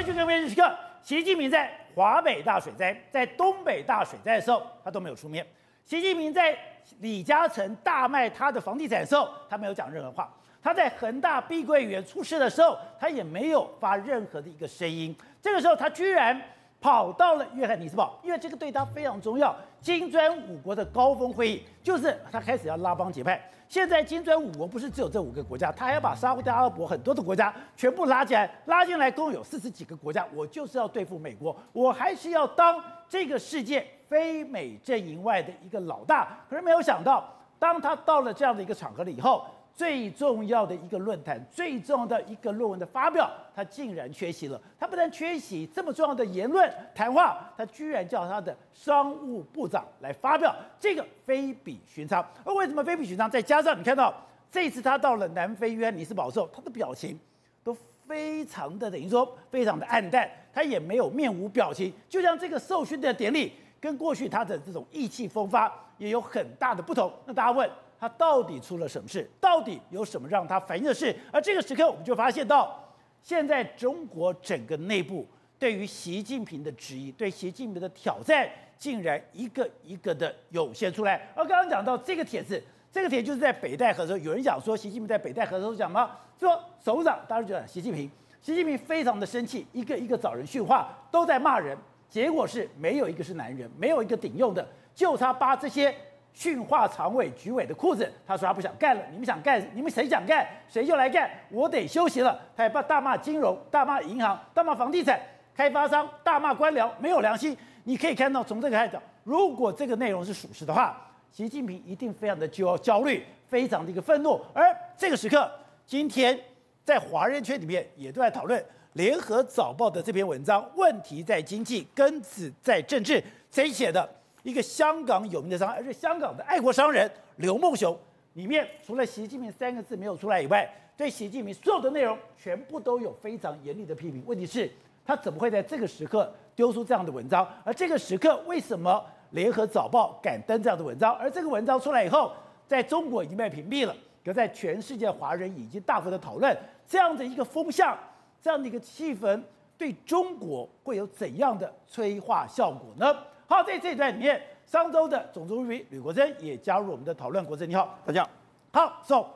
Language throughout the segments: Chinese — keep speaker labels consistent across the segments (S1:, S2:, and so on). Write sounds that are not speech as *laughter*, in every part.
S1: 在这个关键时刻，习近平在华北大水灾、在东北大水灾的时候，他都没有出面；习近平在李嘉诚大卖他的房地产的时候，他没有讲任何话；他在恒大碧桂园出事的时候，他也没有发任何的一个声音。这个时候，他居然。跑到了约翰尼斯堡，因为这个对他非常重要。金砖五国的高峰会议，就是他开始要拉帮结派。现在金砖五国不是只有这五个国家，他还要把沙乌地阿拉伯很多的国家全部拉进来，拉进来共有四十几个国家。我就是要对付美国，我还是要当这个世界非美阵营外的一个老大。可是没有想到，当他到了这样的一个场合了以后。最重要的一个论坛，最重要的一个论文的发表，他竟然缺席了。他不但缺席这么重要的言论谈话，他居然叫他的商务部长来发表，这个非比寻常。而为什么非比寻常？再加上你看到这次他到了南非约翰尼斯堡的时候，他的表情都非常的等于说非常的黯淡，他也没有面无表情，就像这个授勋的典礼，跟过去他的这种意气风发也有很大的不同。那大家问？他到底出了什么事？到底有什么让他烦的事？而这个时刻，我们就发现到，现在中国整个内部对于习近平的质疑、对习近平的挑战，竟然一个一个的涌现出来。而刚刚讲到这个帖子，这个帖就是在北戴河的时候，有人讲说习近平在北戴河的时候讲吗？说首长当然觉得习近平，习近平非常的生气，一个一个找人训话，都在骂人，结果是没有一个是男人，没有一个顶用的，就差扒这些。训话常委、局委的裤子，他说他不想干了。你们想干，你们谁想干，谁就来干。我得休息了。他还大骂金融、大骂银行、大骂房地产开发商、大骂官僚，没有良心。你可以看到，从这个开始讲，如果这个内容是属实的话，习近平一定非常的焦焦虑，非常的一个愤怒。而这个时刻，今天在华人圈里面也都在讨论《联合早报》的这篇文章，问题在经济，根子在政治，谁写的？一个香港有名的商，而且香港的爱国商人刘梦熊，里面除了习近平三个字没有出来以外，对习近平所有的内容全部都有非常严厉的批评。问题是，他怎么会在这个时刻丢出这样的文章？而这个时刻，为什么联合早报敢登这样的文章？而这个文章出来以后，在中国已经被屏蔽了，可在全世界华人已经大幅的讨论这样的一个风向，这样的一个气氛，对中国会有怎样的催化效果呢？好，在这一段里面，商周的总主笔吕国珍也加入我们的讨论。国珍你好，大家好。好，so,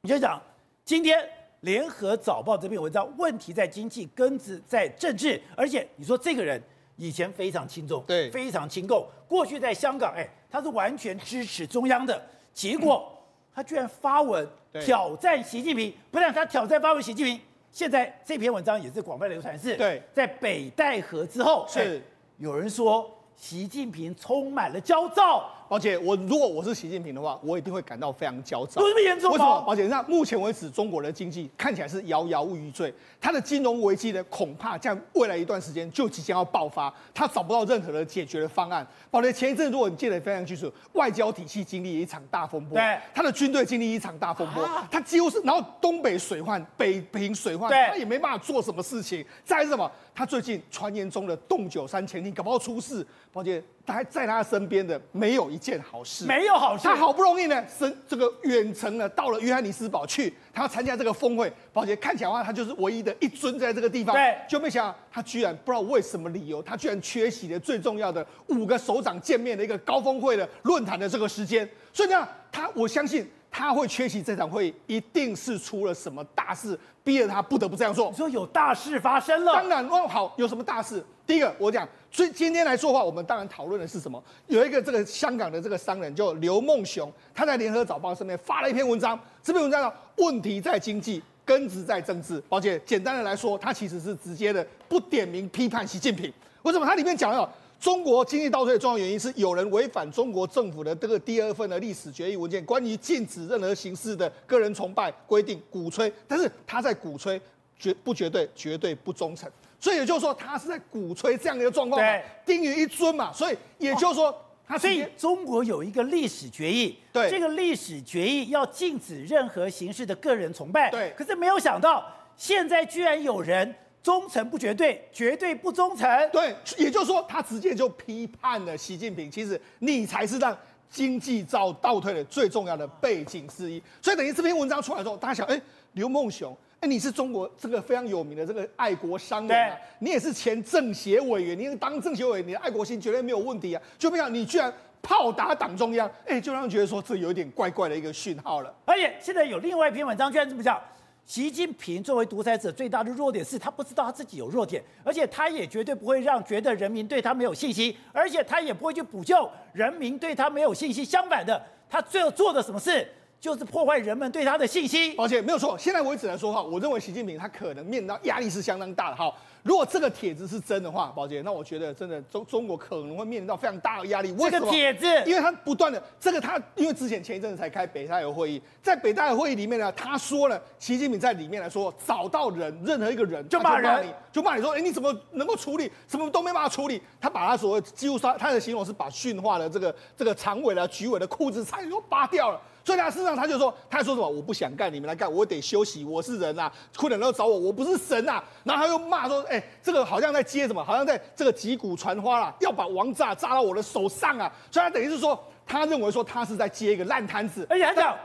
S1: 你就讲今天联合早报这篇文章，问题在经济，根子在政治。而且你说这个人以前非常亲中，
S2: 对，
S1: 非常亲共。过去在香港，哎，他是完全支持中央的。结果 *clears throat* 他居然发文挑战习近平，不但他挑战发文习近平，现在这篇文章也是广泛流传。是，
S2: 对，
S1: 在北戴河之后
S2: 是。
S1: 有人说习近平充满了焦躁。
S2: 而且我如果我是习近平的话，我一定会感到非常焦躁。
S1: 有这么严重吗？
S2: 为什么？而且那目前为止，中国的经济看起来是摇摇欲坠，它的金融危机呢，恐怕在未来一段时间就即将要爆发，它找不到任何的解决的方案。宝姐前一阵如果你记得非常清楚，外交体系经历一场大风波，
S1: 对，
S2: 他的军队经历一场大风波，他、啊、几乎是，然后东北水患、北平水患，他也没办法做什么事情。再是什么？他最近传言中的洞九山潜艇搞不好出事，宝杰。还在他身边的没有一件好事，
S1: 没有好事。
S2: 他好不容易呢，身这个远程呢，到了约翰尼斯堡去，他要参加这个峰会。宝杰看起来的话，他就是唯一的一尊在这个地方。
S1: 对，
S2: 就没想到他居然不知道为什么理由，他居然缺席了最重要的五个首长见面的一个高峰会的论坛的这个时间。所以呢，他我相信他会缺席这场会议，一定是出了什么大事，逼得他不得不这样做。
S1: 你说有大事发生了？
S2: 当然哦，好，有什么大事？第一个，我讲。所以今天来说话，我们当然讨论的是什么？有一个这个香港的这个商人叫刘梦熊，他在联合早报上面发了一篇文章。这篇文章呢，问题在经济，根子在政治。而且简单的来说，他其实是直接的不点名批判习近平。为什么？他里面讲了中国经济倒退的重要原因是有人违反中国政府的这个第二份的历史决议文件，关于禁止任何形式的个人崇拜规定，鼓吹。但是他在鼓吹，绝不绝对，绝对不忠诚。所以也就是说，他是在鼓吹这样的一个状况嘛，定于一尊嘛。所以也就是说，他
S1: 所以中国有一个历史决议，
S2: 对
S1: 这个历史决议要禁止任何形式的个人崇拜，
S2: 对。
S1: 可是没有想到，现在居然有人忠诚不绝对，绝对不忠诚，
S2: 对。也就是说，他直接就批判了习近平。其实你才是让经济遭倒退的最重要的背景之一。所以等于这篇文章出来之后，大家想，哎，刘梦熊。哎，你是中国这个非常有名的这个爱国商人啊，你也是前政协委员，你当政协委员，你的爱国心绝对没有问题啊，就没想你居然炮打党中央，哎，就让人觉得说这有点怪怪的一个讯号了。
S1: 而且现在有另外一篇文章，居然这么讲。习近平作为独裁者，最大的弱点是他不知道他自己有弱点，而且他也绝对不会让觉得人民对他没有信心，而且他也不会去补救人民对他没有信心。相反的，他最后做的什么事，就是破坏人们对他的信心。
S2: 而且没有错，现在为止来说哈，我认为习近平他可能面临到压力是相当大的哈。如果这个帖子是真的话，宝姐，那我觉得真的中中国可能会面临到非常大的压力。为什么？
S1: 这个帖子，
S2: 因为他不断的这个他，因为之前前一阵子才开北戴河会议，在北戴河会议里面呢，他说了，习近平在里面来说，找到人任何一个人
S1: 就骂人，
S2: 就骂你，就骂你说，哎，你怎么能够处理？什么都没办法处理。他把他所谓几乎他他的形容是把驯化的这个这个常委的局委的裤子差点都扒掉了。所以他事实上他就说，他还说什么？我不想干，你们来干，我得休息，我是人啊，困难都找我，我不是神啊。然后他又骂说，哎，这个好像在接什么？好像在这个击鼓传花啦，要把王炸炸到我的手上啊。所以他等于是说，他认为说他是在接一个烂摊子，
S1: 而且他讲，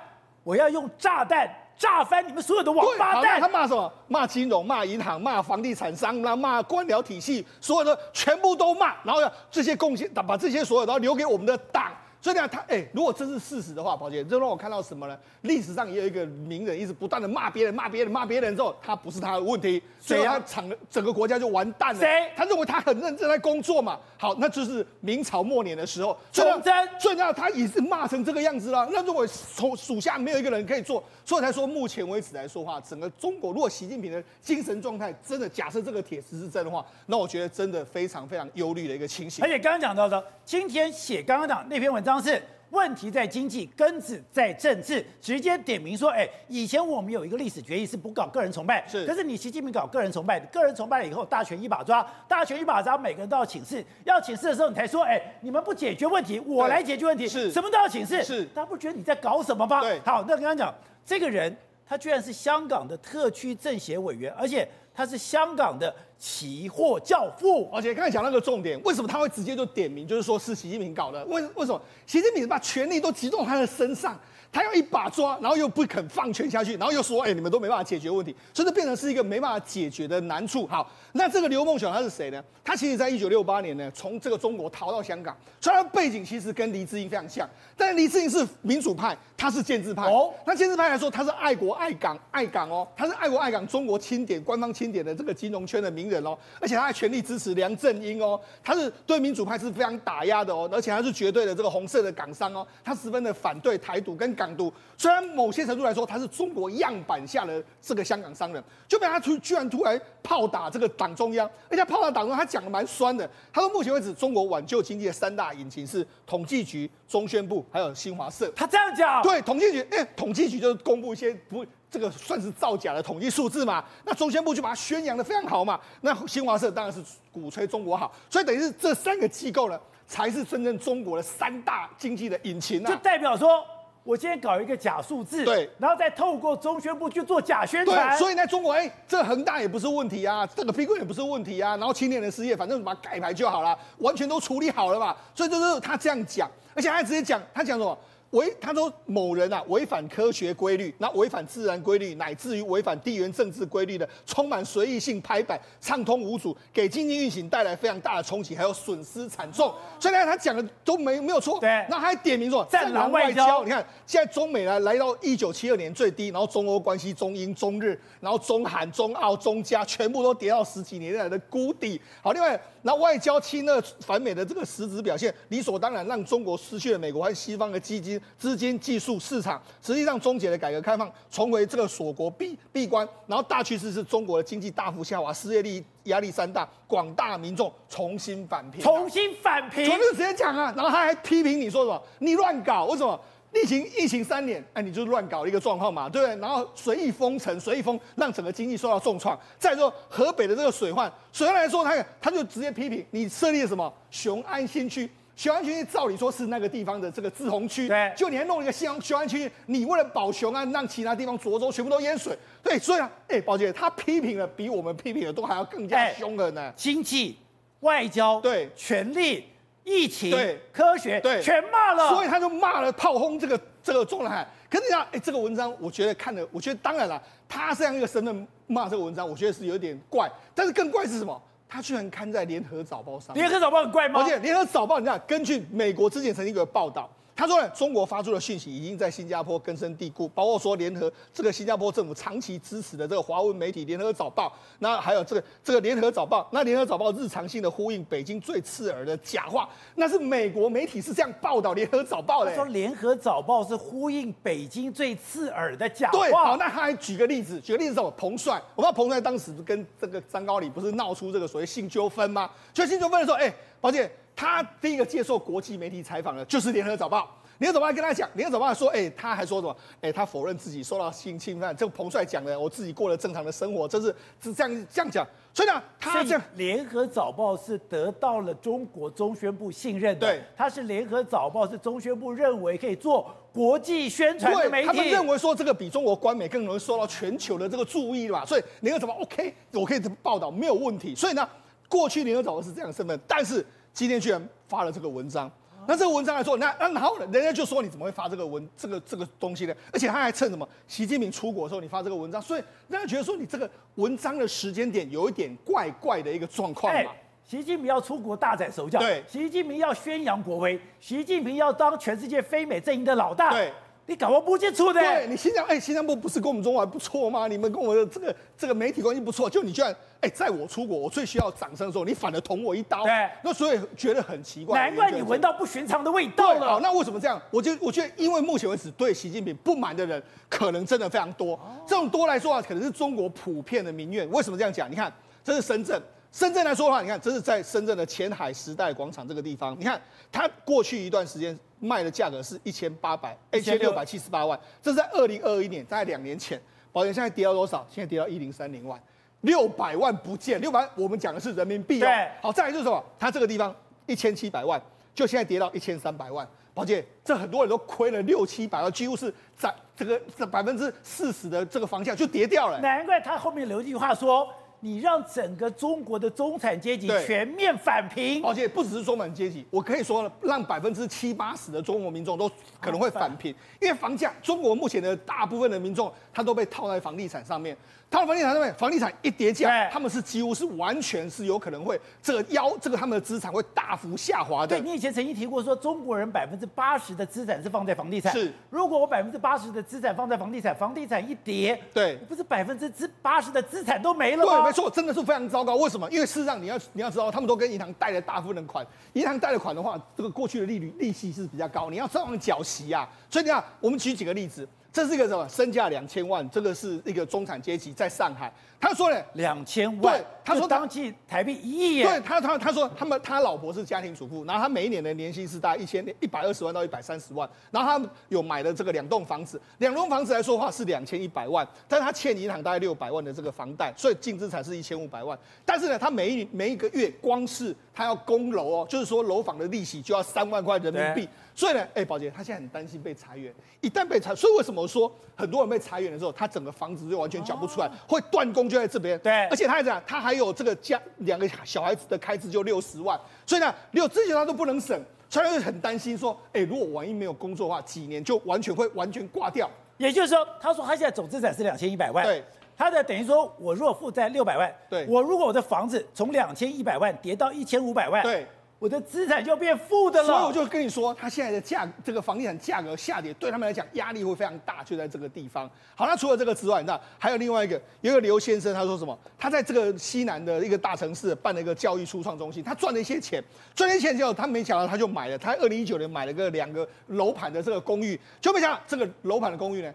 S1: 我要用炸弹炸翻你们所有的王八蛋。
S2: 他骂什么？骂金融，骂银行，骂房地产商，那骂官僚体系，所有的全部都骂。然后呢，这些贡献，把这些所有都留给我们的党。所以呢，他哎，如果这是事实的话，宝姐，这让我看到什么呢？历史上也有一个名人，一直不断的骂别人，骂别人，骂别人之后，他不是他的问题，所以他整整个国家就完蛋了。
S1: 谁？
S2: 他认为他很认真在工作嘛。好，那就是明朝末年的时候，
S1: 崇祯。
S2: 所以呢，他也是骂成这个样子了。那如果从属下没有一个人可以做，所以才说目前为止来说话，整个中国，如果习近平的精神状态真的假设这个帖子是真的话，那我觉得真的非常非常忧虑的一个情形。
S1: 而且刚刚讲到的，今天写刚刚讲那篇文章是。问题在经济，根子在政治，直接点名说，哎，以前我们有一个历史决议是不搞个人崇拜，
S2: 是，
S1: 可是你习近平搞个人崇拜，个人崇拜了以后，大权一把抓，大权一把抓，每个人都要请示，要请示的时候，你才说，哎，你们不解决问题，我来解决问题，
S2: 是，
S1: 什么都要请示，
S2: 是，
S1: 大家不觉得你在搞什么吗？
S2: 对，
S1: 好，那刚刚讲这个人，他居然是香港的特区政协委员，而且。他是香港的期货教父，
S2: 而且刚才讲那个重点，为什么他会直接就点名，就是说是习近平搞的？为为什么习近平把权力都集中他的身上？他要一把抓，然后又不肯放权下去，然后又说：“哎，你们都没办法解决问题，所以这变成是一个没办法解决的难处。”好，那这个刘梦熊他是谁呢？他其实在一九六八年呢，从这个中国逃到香港，虽然背景其实跟黎智英非常像，但是黎智英是民主派，他是建制派。哦，那建制派来说，他是爱国爱港爱港哦，他是爱国爱港中国钦点官方钦点的这个金融圈的名人哦，而且他还全力支持梁振英哦，他是对民主派是非常打压的哦，而且他是绝对的这个红色的港商哦，他十分的反对台独跟港。港独虽然某些程度来说，他是中国样板下的这个香港商人，就被他突居然突然炮打这个党中央，而且炮打党中央，他讲的蛮酸的。他说，目前为止，中国挽救经济的三大引擎是统计局、中宣部还有新华社。
S1: 他这样讲？
S2: 对，统计局，哎、欸，统计局就是公布一些不这个算是造假的统计数字嘛。那中宣部就把它宣扬的非常好嘛。那新华社当然是鼓吹中国好，所以等于是这三个机构呢，才是真正中国的三大经济的引擎啊。
S1: 就代表说。我今天搞一个假数字，
S2: 对，
S1: 然后再透过中宣部去做假宣传，
S2: 对，所以在中国，哎，这恒大也不是问题啊，这个碧桂园也不是问题啊，然后青年人失业，反正把它盖牌就好了，完全都处理好了嘛，所以就是他这样讲，而且他还直接讲，他讲什么？违他说某人啊违反科学规律，那违反自然规律，乃至于违反地缘政治规律的，充满随意性拍板，畅通无阻，给经济运行带来非常大的冲击，还有损失惨重。所以呢，他讲的都没没有错。
S1: 对，
S2: 那他还点名说
S1: 战狼外交。
S2: 你看，现在中美呢来到一九七二年最低，然后中欧关系、中英、中日，然后中韩、中澳、中加，全部都跌到十几年来的谷底。好，另外。那外交亲俄反美的这个实质表现，理所当然让中国失去了美国和西方的基金、资金、技术市场。实际上，终结了改革开放，重回这个锁国闭闭关，然后大趋势是中国的经济大幅下滑，失业率压力山大，广大民众重新返贫。
S1: 重新返贫，
S2: 从这直接讲啊，然后他还批评你说什么？你乱搞，为什么？疫情疫情三年，哎，你就乱搞一个状况嘛，对不对？然后随意封城，随意封，让整个经济受到重创。再说河北的这个水患，水患来说，他他就直接批评你设立了什么雄安新区，雄安新区照理说是那个地方的这个自洪区，
S1: 对，
S2: 就你还弄一个雄雄安区，你为了保雄安，让其他地方涿州全部都淹水，对，所以啊，哎，宝姐他批评的比我们批评的都还要更加凶狠呢。
S1: 经济、外交、
S2: 对，
S1: 权力。疫情、
S2: 对
S1: 科学，
S2: 对，
S1: 全骂了，
S2: 所以他就骂了炮轰这个这个中南海。可是你看，哎，这个文章我觉得看了，我觉得当然了，他这样一个身份骂这个文章，我觉得是有点怪。但是更怪是什么？他居然刊在联合早报上。
S1: 联合早报很怪吗？
S2: 而且联合早报，你知道，根据美国之前曾经有个报道。他说呢，中国发出的讯息已经在新加坡根深蒂固，包括说联合这个新加坡政府长期支持的这个华文媒体联合早报，那还有这个这个联合早报，那联合早报日常性的呼应北京最刺耳的假话，那是美国媒体是这样报道联合早报的。
S1: 他说联合早报是呼应北京最刺耳的假话。
S2: 对，好，那他还举个例子，举个例子是什么？彭帅，我不知道彭帅当时跟这个张高丽不是闹出这个所谓性纠纷吗？所以性纠纷的时候，哎，宝姐。他第一个接受国际媒体采访的，就是《联合早报》。《联合早报》跟他讲，《联合早报》说，哎，他还说什么？哎，他否认自己受到性侵犯。这个彭帅讲的，我自己过了正常的生活，这是是这样这样讲。所以呢，他这样，《
S1: 联合早报》是得到了中国中宣部信任的。
S2: 对，
S1: 他是《联合早报》是中宣部认为可以做国际宣传的媒体。
S2: 他们认为说这个比中国官媒更容易受到全球的这个注意嘛？所以《联合早报》OK，我可以这么报道没有问题。所以呢，过去《联合早报》是这样的身份，但是。今天居然发了这个文章，那这个文章来说，那那然后人家就说你怎么会发这个文这个这个东西呢？而且他还趁什么？习近平出国的时候你发这个文章，所以人家觉得说你这个文章的时间点有一点怪怪的一个状况嘛。
S1: 习近平要出国大展手脚，
S2: 对，
S1: 习近平要宣扬国威，习近平要当全世界非美阵营的老大，
S2: 对。
S1: 你搞我不接触的，
S2: 对你新疆哎，新加坡不是跟我们中国还不错吗？你们跟我的这个这个媒体关系不错，就你居然哎，在我出国我最需要掌声的时候，你反而捅我一刀，
S1: 对，
S2: 那所以觉得很奇怪。
S1: 难怪你闻到不寻常的味道了。
S2: 好，那为什么这样？我就我觉得，因为目前为止对习近平不满的人可能真的非常多，这种多来说啊，可能是中国普遍的民怨。为什么这样讲？你看，这是深圳。深圳来说的话，你看，这是在深圳的前海时代广场这个地方。你看，它过去一段时间卖的价格是一千八百一千六百七十八万，这是在二零二一年，大概两年前。保险现在跌到多少？现在跌到一零三零万，六百万不见，六百万我们讲的是人民币哦。
S1: 对。
S2: 好，再来就是什么？它这个地方一千七百万，就现在跌到一千三百万。宝姐，这很多人都亏了六七百万，几乎是在这个这百分之四十的这个方向就跌掉了。
S1: 难怪他后面留一句话说。你让整个中国的中产阶级全面返贫，
S2: 而且不只是中产阶级，我可以说了让百分之七八十的中国民众都可能会返。贫，因为房价，中国目前的大部分的民众他都被套在房地产上面。他们房地产上面，房地产一跌价，他们是几乎是完全是有可能会这个腰，这个他们的资产会大幅下滑的。
S1: 对，你以前曾经提过说，中国人百分之八十的资产是放在房地产。
S2: 是，
S1: 如果我百分之八十的资产放在房地产，房地产一跌，
S2: 对，
S1: 不是百分之之八十的资产都没了吗？
S2: 对，没错，真的是非常糟糕。为什么？因为事实上你要你要知道，他们都跟银行贷了大部分的款，银行贷的款的话，这个过去的利率利息是比较高，你要照样缴息啊。所以你看，我们举几个例子。这是一个什么？身价两千万，这个是一个中产阶级，在上海。他说了，
S1: 两千万，
S2: 对，他说
S1: 当季台币一亿。
S2: 对他，他他说他们他老婆是家庭主妇，然后他每一年的年薪是大概一千一百二十万到一百三十万，然后他有买了这个两栋房子，两栋房子来说的话是两千一百万，但是他欠银行大概六百万的这个房贷，所以净资产是一千五百万。但是呢，他每一每一个月光是他要供楼哦，就是说楼房的利息就要三万块人民币。所以呢，哎，宝杰，他现在很担心被裁员。一旦被裁，所以为什么说很多人被裁员的时候，他整个房子就完全缴不出来，会断供就在这边。
S1: 对，
S2: 而且他还讲，他还有这个家两个小孩子的开支就六十万，所以呢，六这些他都不能省，所以他就很担心说，哎，如果万一没有工作的话，几年就完全会完全挂掉。
S1: 也就是说，他说他现在总资产是两千一百万，
S2: 对，
S1: 他的等于说，我如果负债六百万，
S2: 对，
S1: 我如果我的房子从两千一百万跌到一千五百万，
S2: 对。
S1: 我的资产就变负的了，
S2: 所以我就跟你说，他现在的价，这个房地产价格下跌，对他们来讲压力会非常大，就在这个地方。好，那除了这个之外，那还有另外一个，有一个刘先生，他说什么？他在这个西南的一个大城市办了一个教育初创中心，他赚了一些钱，赚了一些钱之后，他没想到他就买了，他二零一九年买了个两个楼盘的这个公寓，就没想到这个楼盘的公寓呢，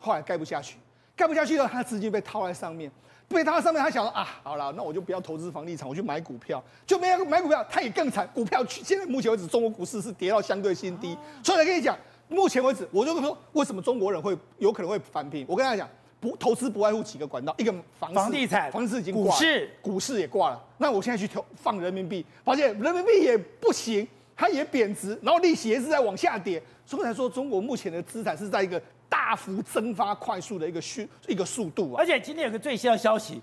S2: 后来盖不下去，盖不下去了，他资金被套在上面。被他上面，他想说啊，好了，那我就不要投资房地产，我去买股票，就没有买股票，他也更惨。股票去现在目前为止，中国股市是跌到相对新低。所以我跟你讲，目前为止，我就说为什么中国人会有可能会返贫？我跟他讲，不投资不外乎几个管道，一个房
S1: 房地产，
S2: 房子已经挂了，
S1: 股市
S2: 股市也挂了。那我现在去投放人民币，发现人民币也不行，它也贬值，然后利息也是在往下跌。所以才说中国目前的资产是在一个。大幅增发快速的一个速一个速度啊！
S1: 而且今天有个最新的消息，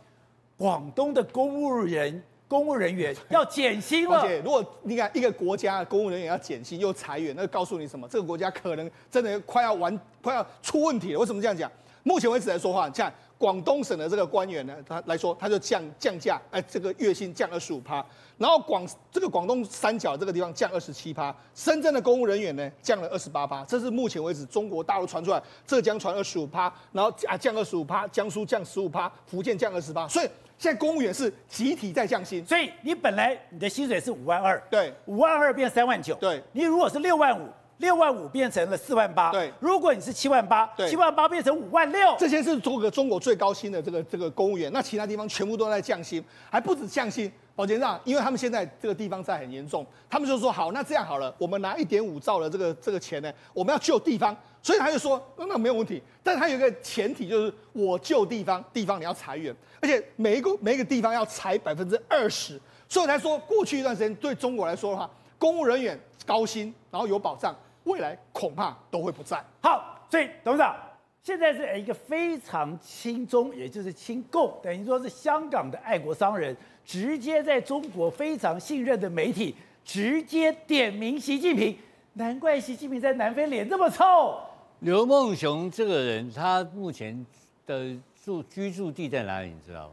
S1: 广东的公务人公务人员要减薪了。
S2: 而且，如果你看一个国家公务人员要减薪又裁员，那告诉你什么？这个国家可能真的快要完，快要出问题了。为什么这样讲？目前为止来说话，像广东省的这个官员呢，他来说他就降降价，哎，这个月薪降二十五趴。然后广这个广东三角这个地方降二十七趴，深圳的公务人员呢降了二十八趴，这是目前为止中国大陆传出来，浙江传二十五趴，然后啊降二十五趴，江苏降十五趴，福建降二十八，所以现在公务员是集体在降薪。
S1: 所以你本来你的薪水是五万二，
S2: 对，
S1: 五万二变三万九，
S2: 对，
S1: 你如果是六万五。六万五变成了四万八，
S2: 对。
S1: 如果你是七万八，七万八变成五万六，
S2: 这些是中国中国最高薪的这个这个公务员，那其他地方全部都在降薪，还不止降薪。宝杰长，因为他们现在这个地方债很严重，他们就说好，那这样好了，我们拿一点五兆的这个这个钱呢，我们要救地方，所以他就说那那没有问题，但是他有一个前提就是我救地方，地方你要裁员，而且每一个每一个地方要裁百分之二十，所以才说过去一段时间对中国来说的话，公务人员高薪，然后有保障。未来恐怕都会不在。
S1: 好，所以董事长现在是一个非常亲中，也就是亲共，等于说是香港的爱国商人，直接在中国非常信任的媒体直接点名习近平。难怪习近平在南非脸这么臭。
S3: 刘梦熊这个人，他目前的住居住地在哪里？你知道吗？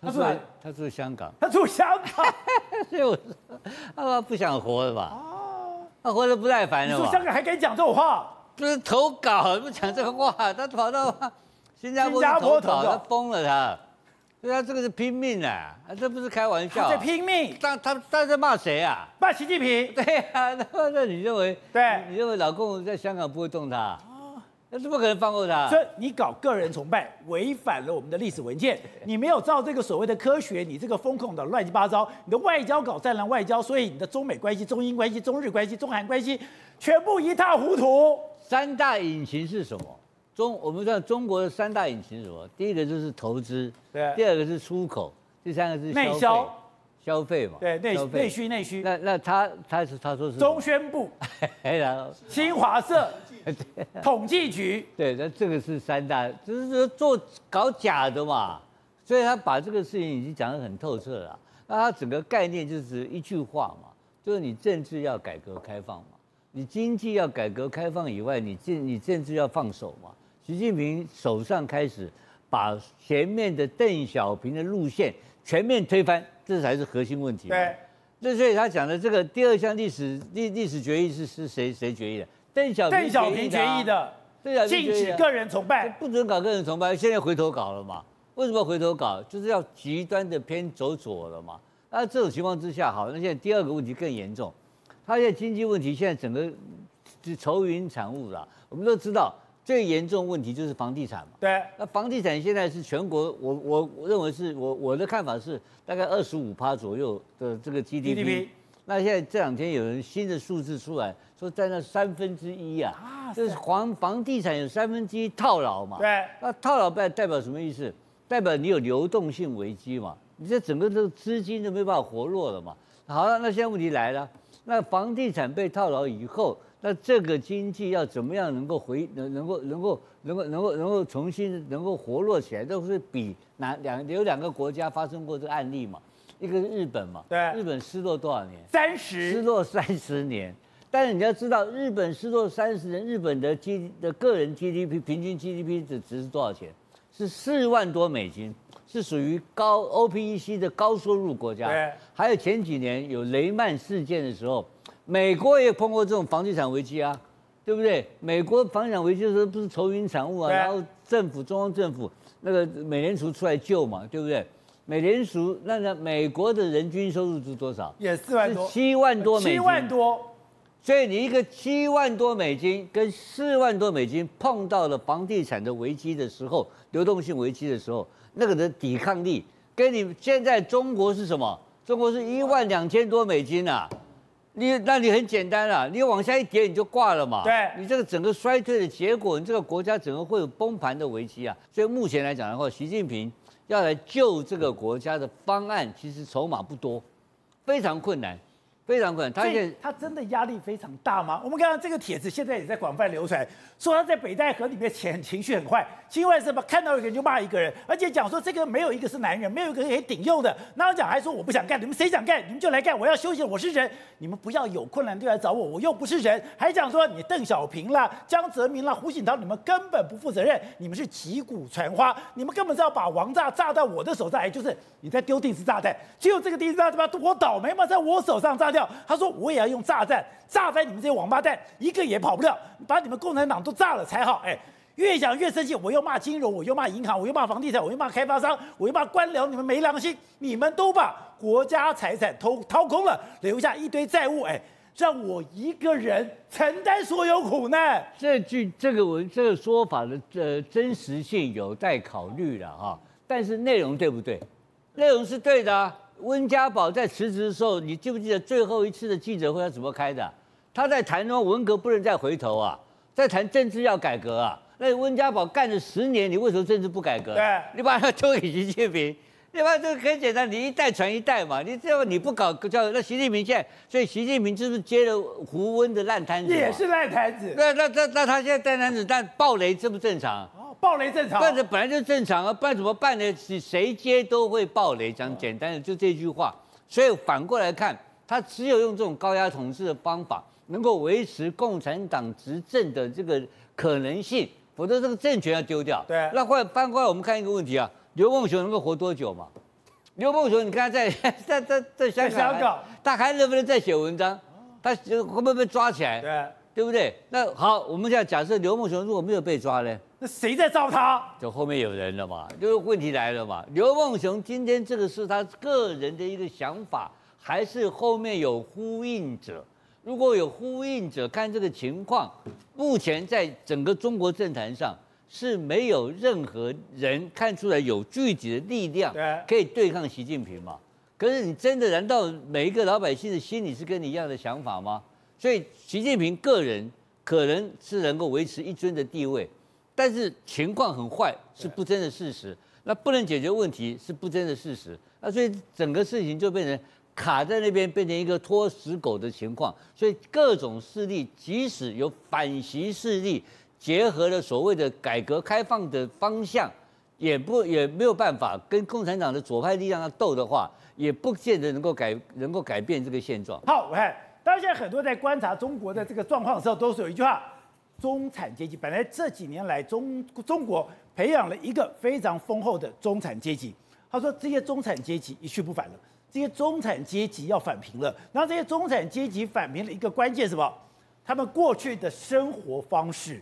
S3: 他住他住香港。
S1: 他住香港，*laughs*
S3: 所以我说他不想活了吧？他活得不耐烦了。
S1: 吧？住香港还敢讲这种话？
S3: 不是投稿，不讲这个话，他跑到新加坡投稿，他疯了他。对他，这个是拼命啊，这不是开玩笑。
S1: 在拼命。
S3: 他他他在骂谁啊？
S1: 骂习近平。
S3: 对啊，*laughs* 那那你认为？
S1: 对。
S3: 你认为老共在香港不会动他？那是不可能放过他。
S1: 所以你搞个人崇拜，违反了我们的历史文件。你没有照这个所谓的科学，你这个风控的乱七八糟。你的外交搞战狼外交，所以你的中美关系、中英关系、中日关系、中韩关系，全部一塌糊涂。
S3: 三大引擎是什么？中我们知道中国的三大引擎是什么？第一个就是投资，
S1: 对。
S3: 第二个是出口，第三个是
S1: 内销。
S3: 消费嘛，
S1: 对内内需内需。
S3: 那那他他是他说是
S1: 中宣部，*laughs* 然后新华社，*laughs* 统计局。
S3: 对，那这个是三大，就是说做搞假的嘛。所以他把这个事情已经讲得很透彻了。那他整个概念就是一句话嘛，就是你政治要改革开放嘛，你经济要改革开放以外，你政你政治要放手嘛。习近平手上开始把前面的邓小平的路线全面推翻。这才是核心问题。
S1: 对，
S3: 那所以他讲的这个第二项历史历历史决议是是谁谁决议的？邓小平
S1: 邓小平决议的。禁止个人崇拜，
S3: 不准搞个人崇拜。现在回头搞了嘛？为什么回头搞？就是要极端的偏走左了嘛？那这种情况之下，好，那现在第二个问题更严重。他现在经济问题现在整个是愁云惨雾了。我们都知道。最严重问题就是房地产嘛。
S1: 对。
S3: 那房地产现在是全国，我我我认为是我我的看法是大概二十五趴左右的这个 GDP。GDP。那现在这两天有人新的数字出来，说在那三分之一啊，啊就是房房地产有三分之一套牢嘛。
S1: 对。
S3: 那套牢代代表什么意思？代表你有流动性危机嘛？你这整个这个资金都没办法活络了嘛？好了，那现在问题来了，那房地产被套牢以后。那这个经济要怎么样能够回能能够能够能够能够能够重新能够活络起来，都是比哪两有两个国家发生过这个案例嘛？一个是日本嘛，
S1: 对，
S3: 日本失落多少年？
S1: 三十，
S3: 失落三十年。但是你要知道，日本失落三十年，日本的 G 的个人 GDP 平均 GDP 的值是多少钱？是四万多美金，是属于高 OPEC 的高收入国家。
S1: 对，
S3: 还有前几年有雷曼事件的时候。美国也碰过这种房地产危机啊，对不对？美国房地产危机的时候不是愁云惨雾啊，然后政府中央政府那个美联储出来救嘛，对不对？美联储那那美国的人均收入是多少？
S1: 也四万多，
S3: 七万多美金。七
S1: 万多，
S3: 所以你一个七万多美金跟四万多美金碰到了房地产的危机的时候，流动性危机的时候，那个的抵抗力跟你现在中国是什么？中国是一万两千多美金啊。你那你很简单了，你往下一跌你就挂了嘛。
S1: 对，
S3: 你这个整个衰退的结果，你这个国家整个会有崩盘的危机啊。所以目前来讲的话，习近平要来救这个国家的方案，其实筹码不多，非常困难，非常困难。他
S1: 他真的压力非常大吗？我们看到这个帖子现在也在广泛流传，说他在北戴河里面情情绪很坏，境外是吧？看到一个人就骂一个人，而且讲说这个没有一个是男人，没有一个可以顶用的。然后讲还说我不想干，你们谁想干？你们就来干，我要休息，我是人，你们不要有困难就来找我，我又不是人。还讲说你邓小平啦、江泽民啦、胡锦涛，你们根本不负责任，你们是击鼓传花，你们根本是要把王炸炸到我的手上，也就是你在丢定时炸弹，只有这个定时炸弹吧，我倒霉嘛，在我手上炸掉。他说我也要用炸弹炸翻你们这些王八蛋，一个也跑不了，把你们共产党都炸了才好。哎，越讲越生气，我又骂金融，我又骂银行，我又骂房地产，我又骂开发商，我又骂官僚，你们没良心，你们都把国家财产偷掏空了，留下一堆债务，哎。让我一个人承担所有苦难。
S3: 这句这个文这个说法的呃真实性有待考虑了哈，但是内容对不对？内容是对的。温家宝在辞职的时候，你记不记得最后一次的记者会他怎么开的？他在谈说文革不能再回头啊，在谈政治要改革啊。那温家宝干了十年，你为什么政治不改革？
S1: 对，
S3: 你把他丢给习近平。另外，这个很简单，你一代传一代嘛。你这样你不搞叫那习近平现在，所以习近平就是接了胡温的烂摊子，
S1: 也是烂摊子。
S3: 那那那那他现在烂摊子，但暴雷正不正常？
S1: 哦，爆雷正常。
S3: 但是本来就正常啊，不然怎么办呢？谁接都会爆雷，讲简单的就这句话。所以反过来看，他只有用这种高压统治的方法，能够维持共产党执政的这个可能性，否则这个政权要丢掉。
S1: 对。
S3: 那后来翻过来，我们看一个问题啊。刘梦熊能够活多久嘛？刘梦熊，你看在 *laughs* 在在在香港，香港他还能不能再写文章？他会不会被抓起来？
S1: 对，
S3: 对不对？那好，我们现在假设刘梦熊如果没有被抓呢？
S1: 那谁在罩他？
S3: 就后面有人了嘛？就是问题来了嘛？刘梦熊今天这个是他个人的一个想法，还是后面有呼应者？如果有呼应者，看这个情况，目前在整个中国政坛上。是没有任何人看出来有具体的力量可以对抗习近平嘛？可是你真的难道每一个老百姓的心里是跟你一样的想法吗？所以习近平个人可能是能够维持一尊的地位，但是情况很坏是不争的事实，那不能解决问题是不争的事实，那所以整个事情就变成卡在那边，变成一个拖死狗的情况。所以各种势力，即使有反袭势力。结合了所谓的改革开放的方向，也不也没有办法跟共产党的左派力量要斗的话，也不见得能够改能够改变这个现状。
S1: 好，我看，大家现在很多在观察中国的这个状况的时候，都是有一句话：中产阶级。本来这几年来中中国培养了一个非常丰厚的中产阶级。他说这些中产阶级一去不返了，这些中产阶级要返贫了。然后这些中产阶级返贫的一个关键是什么？他们过去的生活方式。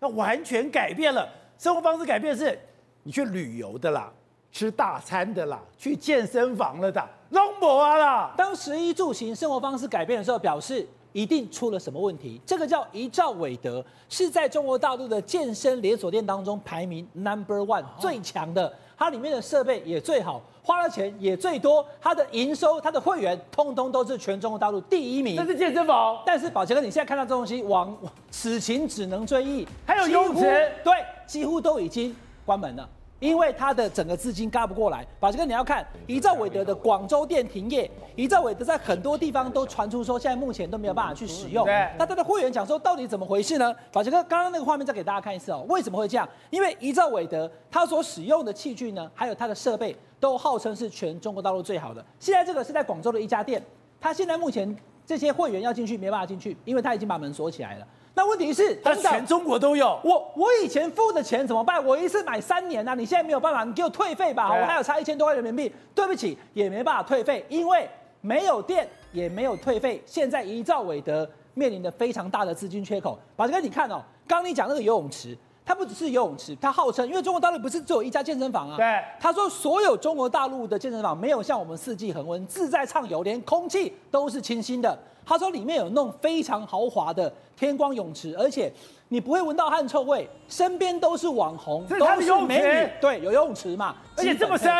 S1: 那完全改变了生活方式，改变是，你去旅游的啦，吃大餐的啦，去健身房了的，拢无啊啦。
S4: 当食衣住行生活方式改变的时候，表示一定出了什么问题。这个叫一兆韦德，是在中国大陆的健身连锁店当中排名 number one 最强的，它里面的设备也最好。花的钱也最多，它的营收、它的会员，通通都是全中国大陆第一名。
S1: 这是健身房，
S4: 但是宝杰哥，你现在看到这东西，往此情只能追忆，
S1: 还有优池，
S4: 对，几乎都已经关门了。因为他的整个资金嘎不过来，宝杰哥，你要看一兆韦德的广州店停业，一兆韦德在很多地方都传出说现在目前都没有办法去使用。
S1: 对，
S4: 那他的会员讲说到底怎么回事呢？宝杰哥，刚刚那个画面再给大家看一次哦，为什么会这样？因为一兆韦德他所使用的器具呢，还有他的设备都号称是全中国大陆最好的。现在这个是在广州的一家店，他现在目前这些会员要进去没办法进去，因为他已经把门锁起来了。那问题是，
S1: 他全中国都有。
S4: 我我以前付的钱怎么办？我一次买三年啊，你现在没有办法，你给我退费吧。我还有差一千多块人民币，对不起，也没办法退费，因为没有电，也没有退费。现在一兆韦德面临的非常大的资金缺口。宝杰哥，你看哦，刚刚你讲那个游泳池。它不只是游泳池，它号称，因为中国大陆不是只有一家健身房啊。
S1: 对。
S4: 他说，所有中国大陆的健身房没有像我们四季恒温自在畅游，连空气都是清新的。他说里面有弄非常豪华的天光泳池，而且你不会闻到汗臭味，身边都是网红，都是美女。对，有游泳池嘛，
S1: 而且这么深。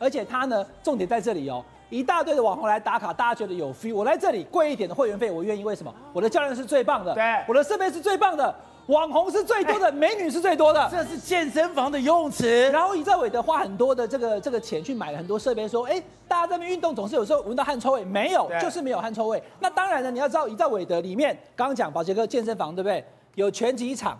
S4: 而且它呢，重点在这里哦，一大堆的网红来打卡，大家觉得有 feel。我来这里贵一点的会员费，我愿意。为什么？我的教练是最棒的，
S1: 对，
S4: 我的设备是最棒的。网红是最多的，美女是最多的。*laughs*
S1: 这是健身房的游泳池。
S4: 然后，乙兆伟德花很多的这个这个钱去买了很多设备，说，哎，大家在那边运动总是有时候闻到汗臭味，没有，就是没有汗臭味。那当然呢，你要知道乙兆伟德里面，刚刚讲宝杰哥健身房对不对？有拳击场。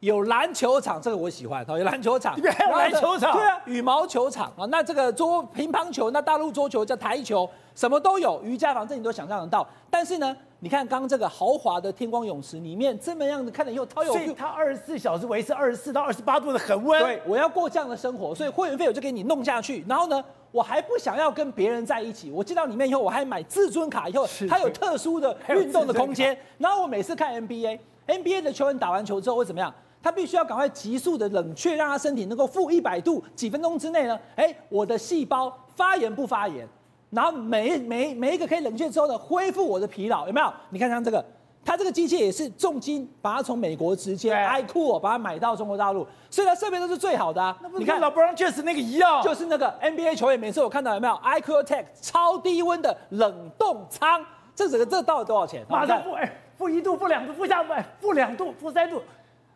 S4: 有篮球场，这个我喜欢。有篮球
S1: 场，*laughs* 篮球场，
S4: 对啊，羽毛球场啊，那这个桌乒乓球，那大陆桌球叫台球，什么都有。瑜伽房这你都想象得到。但是呢，你看刚刚这个豪华的天光泳池里面这么样子看了以后，它有，
S1: 所以它二十四小时维持二十四到二十八度的恒温。
S4: 对，我要过这样的生活，所以会员费我就给你弄下去。然后呢，我还不想要跟别人在一起，我进到里面以后，我还买至尊卡，以后它有特殊的运动的空间。然后我每次看 NBA，NBA 的球员打完球之后会怎么样？他必须要赶快急速的冷却，让他身体能够负一百度，几分钟之内呢？哎，我的细胞发炎不发炎？然后每每每一个可以冷却之后呢，恢复我的疲劳，有没有？你看像这个，它这个机器也是重金把它从美国直接 iQOO 把它买到中国大陆，所以它设备都是最好的啊。
S1: 你看老 brown 就是那个一样，
S4: 就是那个 NBA 球员，每次我看到有没有 iQOO Tech 超低温的冷冻仓？这整个这到底多少钱？
S1: 马上负哎，负一度、负两度、负三度、负两度、负三度。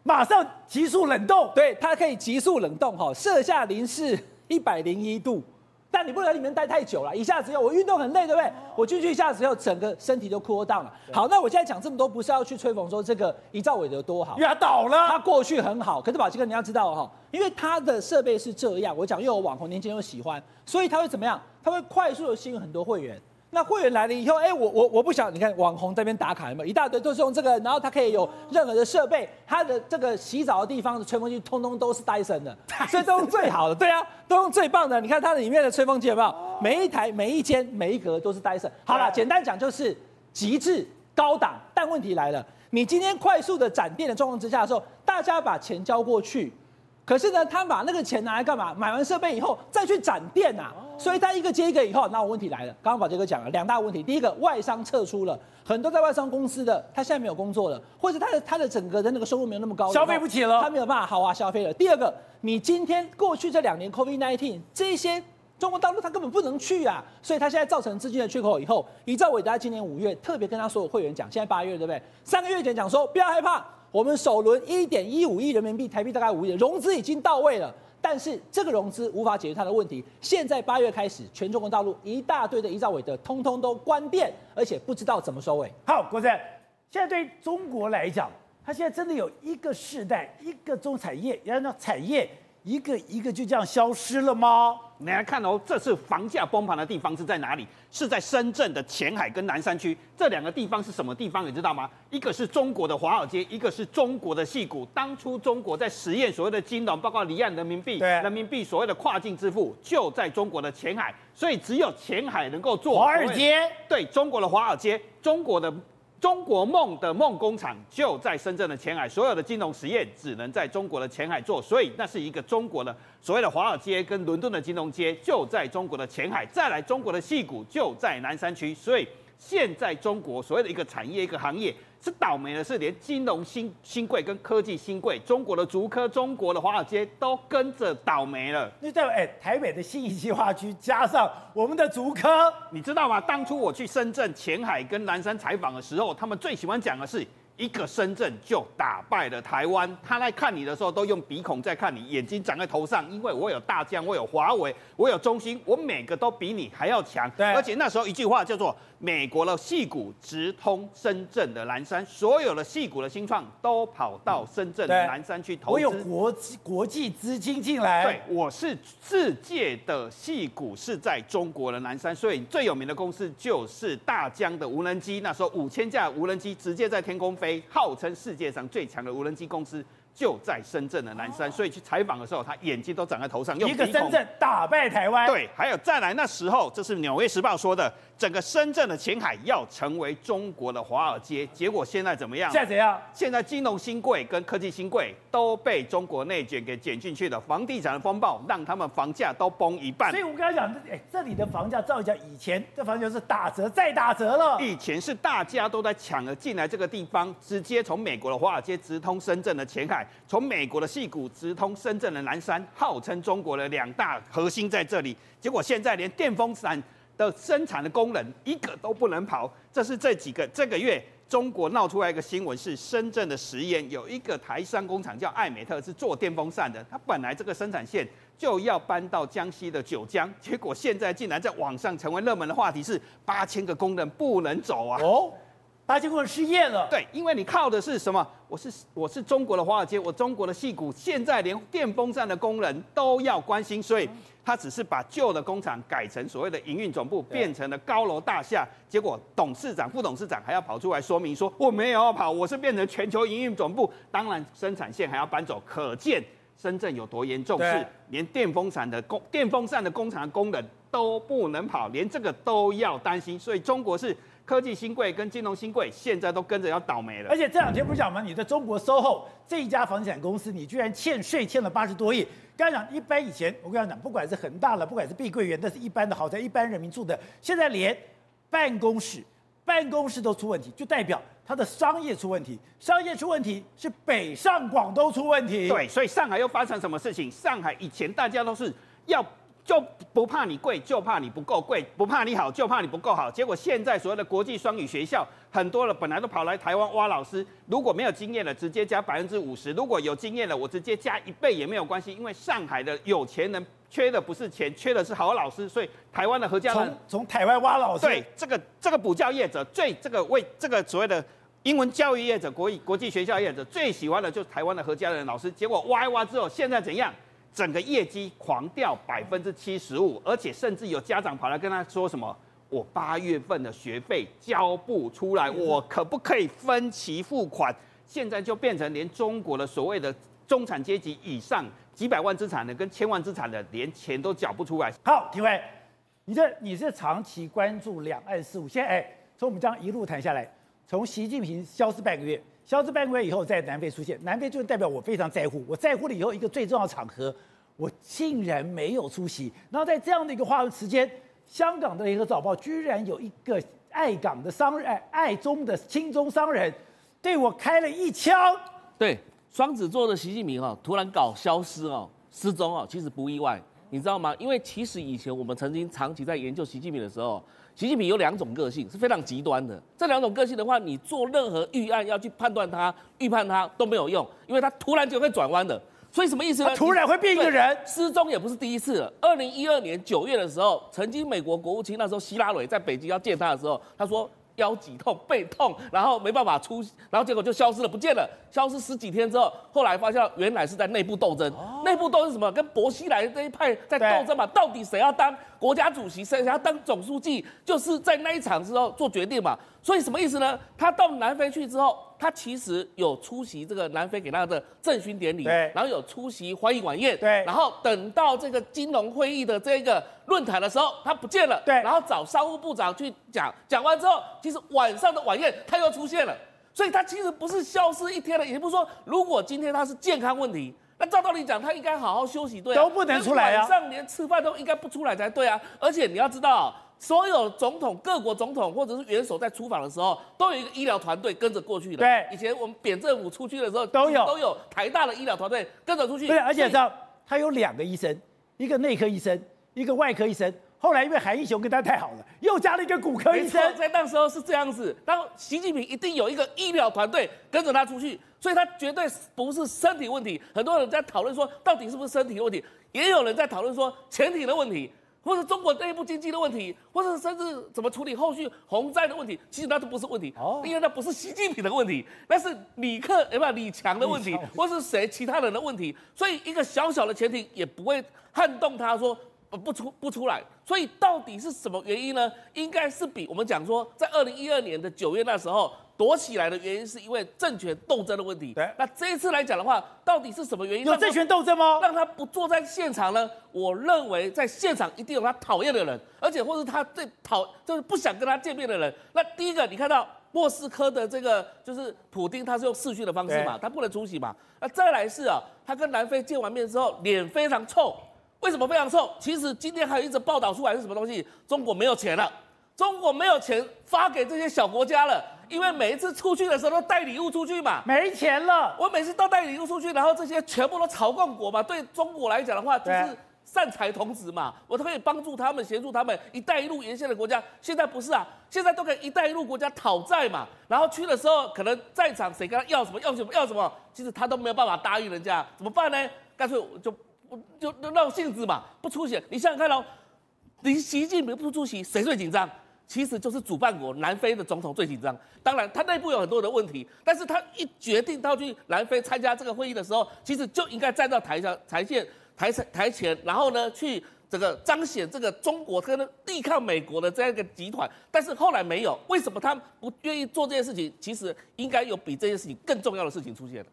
S1: 马上急速冷冻，
S4: 对，它可以急速冷冻哈，设下零是一百零一度，但你不能在里面待太久了，一下子又我运动很累，对不对？我进去一下子后，整个身体都 cool down 了。好，那我现在讲这么多，不是要去吹捧说这个一兆伟德多好，
S1: 因为他倒了，
S4: 他过去很好，可是宝基哥你要知道哈，因为他的设备是这样，我讲又有网红，年轻人又喜欢，所以他会怎么样？他会快速的吸引很多会员。那会员来了以后，哎，我我我不想，你看网红这边打卡有没有一大堆都是用这个，然后它可以有任何的设备，它的这个洗澡的地方的吹风机通通都是戴森的，*laughs* 所以都用最好的，对啊，都用最棒的。你看它的里面的吹风机有没有？每一台、每一间、每一格都是戴森。好了，简单讲就是极致高档，但问题来了，你今天快速的展店的状况之下的时候，大家把钱交过去。可是呢，他把那个钱拿来干嘛？买完设备以后再去展店啊，所以他一个接一个以后，那我问题来了。刚刚宝杰哥讲了两大问题，第一个外商撤出了很多在外商公司的，他现在没有工作了，或者他的他的整个的那个收入没有那么高，
S1: 消费不起了，
S4: 他没有办法豪华消费了。第二个，你今天过去这两年 COVID-19 这些中国大陆他根本不能去啊，所以他现在造成资金的缺口以后，乙兆伟达今年五月特别跟他所有会员讲，现在八月对不对？三个月前讲说不要害怕。我们首轮一点一五亿人民币，台币大概五亿，融资已经到位了，但是这个融资无法解决它的问题。现在八月开始，全中国大陆一大堆的一兆伟的通通都关店，而且不知道怎么收尾。
S1: 好，国珍，现在对中国来讲，它现在真的有一个世代，一个中产业，要让产业一个一个就这样消失了吗？
S5: 你来看哦，这次房价崩盘的地方是在哪里？是在深圳的前海跟南山区这两个地方是什么地方？你知道吗？一个是中国的华尔街，一个是中国的戏谷。当初中国在实验所谓的金融，包括离岸人民
S1: 币，
S5: 人民币所谓的跨境支付，就在中国的前海。所以只有前海能够做
S1: 华尔街，
S5: 对，中国的华尔街，中国的。中国梦的梦工厂就在深圳的前海，所有的金融实验只能在中国的前海做，所以那是一个中国的所谓的华尔街跟伦敦的金融街就在中国的前海，再来中国的戏谷就在南山区，所以现在中国所谓的一个产业一个行业。是倒霉的是，连金融新新贵跟科技新贵，中国的竹科、中国的华尔街都跟着倒霉了。
S1: 那代表哎，台北的新义计划区加上我们的竹科，
S5: 你知道吗？当初我去深圳前海跟南山采访的时候，他们最喜欢讲的是。一个深圳就打败了台湾，他来看你的时候都用鼻孔在看你，眼睛长在头上，因为我有大疆，我有华为，我有中兴，我每个都比你还要强。
S1: 对，
S5: 而且那时候一句话叫做“美国的矽谷直通深圳的南山”，所有的矽谷的新创都跑到深圳的南山去投资。
S1: 我有国际国际资金进来。
S5: 对，我是世界的矽谷是在中国的南山，所以最有名的公司就是大疆的无人机。那时候五千架无人机直接在天空。飞号称世界上最强的无人机公司就在深圳的南山，所以去采访的时候，他眼睛都长在头上。
S1: 一个深圳打败台湾。
S5: 对，还有再来那时候，这是《纽约时报》说的。整个深圳的前海要成为中国的华尔街，结果现在怎么样？
S1: 现在怎样？
S5: 现在金融新贵跟科技新贵都被中国内卷给卷进去了，房地产的风暴让他们房价都崩一半。
S1: 所以我跟他讲，哎，这里的房价照理讲，以前这房价是打折再打折了。
S5: 以前是大家都在抢着进来这个地方，直接从美国的华尔街直通深圳的前海，从美国的戏谷直通深圳的南山，号称中国的两大核心在这里。结果现在连电风扇的生产的工人一个都不能跑，这是这几个这个月中国闹出来一个新闻，是深圳的石岩，有一个台商工厂叫艾美特，是做电风扇的。它本来这个生产线就要搬到江西的九江，结果现在竟然在网上成为热门的话题，是八千个工人不能走啊！
S1: 哦。八千工人失业了。
S5: 对，因为你靠的是什么？我是我是中国的华尔街，我中国的矽谷，现在连电风扇的工人都要关心，所以他只是把旧的工厂改成所谓的营运总部，变成了高楼大厦。结果董事长、副董事长还要跑出来说明说，我没有要跑，我是变成全球营运总部。当然，生产线还要搬走，可见深圳有多严重，是连电风扇的工、电风扇的工厂的工人都不能跑，连这个都要担心。所以中国是。科技新贵跟金融新贵现在都跟着要倒霉了，
S1: 而且这两天不是讲吗？你在中国 SOHO 这一家房地产公司，你居然欠税欠了八十多亿。刚才讲一般以前，我跟你讲，不管是恒大了，不管是碧桂园，那是一般的豪宅，一般人民住的。现在连办公室、办公室都出问题，就代表它的商业出问题。商业出问题是北上广都出问题。
S5: 对，所以上海又发生什么事情？上海以前大家都是要。就不怕你贵，就怕你不够贵；不怕你好，就怕你不够好。结果现在所谓的国际双语学校，很多了本来都跑来台湾挖老师，如果没有经验了，直接加百分之五十；如果有经验了，我直接加一倍也没有关系。因为上海的有钱人缺的不是钱，缺的是好老师。所以台湾的何家人
S1: 从从台湾挖老师，
S5: 对这个这个补教业者最这个为这个所谓的英文教育业者、国国际学校业者最喜欢的就是台湾的何家人老师。结果挖一挖之后，现在怎样？整个业绩狂掉百分之七十五，而且甚至有家长跑来跟他说什么：“我八月份的学费交不出来，我可不可以分期付款？”现在就变成连中国的所谓的中产阶级以上几百万资产的跟千万资产的，连钱都缴不出来。
S1: 好，廷辉，你这你是长期关注两岸事务，现在哎，从我们这样一路谈下来，从习近平消失半个月。消失半个月以后，在南非出现，南非就代表我非常在乎。我在乎了以后，一个最重要的场合，我竟然没有出席。然后在这样的一个话时间，香港的联合早报居然有一个爱港的商人、爱中的亲中商人，对我开了一枪。
S6: 对，双子座的习近平哦，突然搞消失哦，失踪哦，其实不意外，你知道吗？因为其实以前我们曾经长期在研究习近平的时候。习近平有两种个性是非常极端的，这两种个性的话，你做任何预案要去判断他、预判他都没有用，因为他突然就会转弯的。所以什么意思呢？
S1: 他突然会变一个人，
S6: 失踪也不是第一次了。二零一二年九月的时候，曾经美国国务卿那时候希拉蕊在北京要见他的时候，他说腰脊痛、背痛，然后没办法出，然后结果就消失了，不见了。消失十几天之后，后来发现原来是在内部斗争。内部斗争是什么？跟薄熙来这一派在斗争嘛？到底谁要当？国家主席谁要当总书记，就是在那一场之后做决定嘛。所以什么意思呢？他到南非去之后，他其实有出席这个南非给他的政勋典礼，
S1: 对，
S6: 然后有出席欢迎晚宴，
S1: 对，
S6: 然后等到这个金融会议的这个论坛的时候，他不见了，
S1: 对，
S6: 然后找商务部长去讲，讲完之后，其实晚上的晚宴他又出现了，所以他其实不是消失一天了，也不是说如果今天他是健康问题。那照道理讲，他应该好好休息，对啊，
S1: 都不能出来啊，
S6: 晚上连吃饭都应该不出来才对啊。而且你要知道，所有总统、各国总统或者是元首在出访的时候，都有一个医疗团队跟着过去的。
S1: 对，
S6: 以前我们扁政府出去的时候，
S1: 都有
S6: 都有台大的医疗团队跟着出去。
S1: 对，而且知道他有两个医生，一个内科医生，一个外科医生。后来因为韩义雄跟他太好了，又加了一个骨科医生。
S6: 在那时候是这样子，然后习近平一定有一个医疗团队跟着他出去，所以他绝对不是身体问题。很多人在讨论说，到底是不是身体问题？也有人在讨论说，潜艇的问题，或者中国内部经济的问题，或者甚至怎么处理后续洪灾的问题。其实那都不是问题，哦，因为那不是习近平的问题，那是李克，哎不，李强的问题，或是谁其他人的问题。所以一个小小的前提也不会撼动他说。不出不出来，所以到底是什么原因呢？应该是比我们讲说，在二零一二年的九月那时候躲起来的原因，是因为政权斗争的问题。
S1: 对，
S6: 那这一次来讲的话，到底是什么原因？
S1: 有政权斗争吗？
S6: 让他不坐在现场呢？我认为在现场一定有他讨厌的人，而且或是他最讨就是不想跟他见面的人。那第一个，你看到莫斯科的这个就是普丁，他是用视讯的方式嘛，他不能出席嘛。那再来是啊，他跟南非见完面之后，脸非常臭。为什么非常臭？其实今天还有一则报道出来是什么东西？中国没有钱了，中国没有钱发给这些小国家了，因为每一次出去的时候都带礼物出去嘛，
S1: 没钱了。
S6: 我每次都带礼物出去，然后这些全部都朝贡国嘛，对中国来讲的话就是善财童子嘛，我都可以帮助他们，协助他们。一带一路沿线的国家，现在不是啊，现在都可以一带一路国家讨债嘛。然后去的时候，可能在场谁跟他要什么要什么要什么，其实他都没有办法答应人家，怎么办呢？干脆就就就闹性子嘛，不出血。你想想看哦，你习近平不出席，谁最紧张？其实就是主办国南非的总统最紧张。当然，他内部有很多的问题，但是他一决定他去南非参加这个会议的时候，其实就应该站到台上台线。台台前，然后呢，去这个彰显这个中国跟抵抗美国的这样一个集团，但是后来没有，为什么他不愿意做这件事情？其实应该有比这件事情更重要的事情出现了。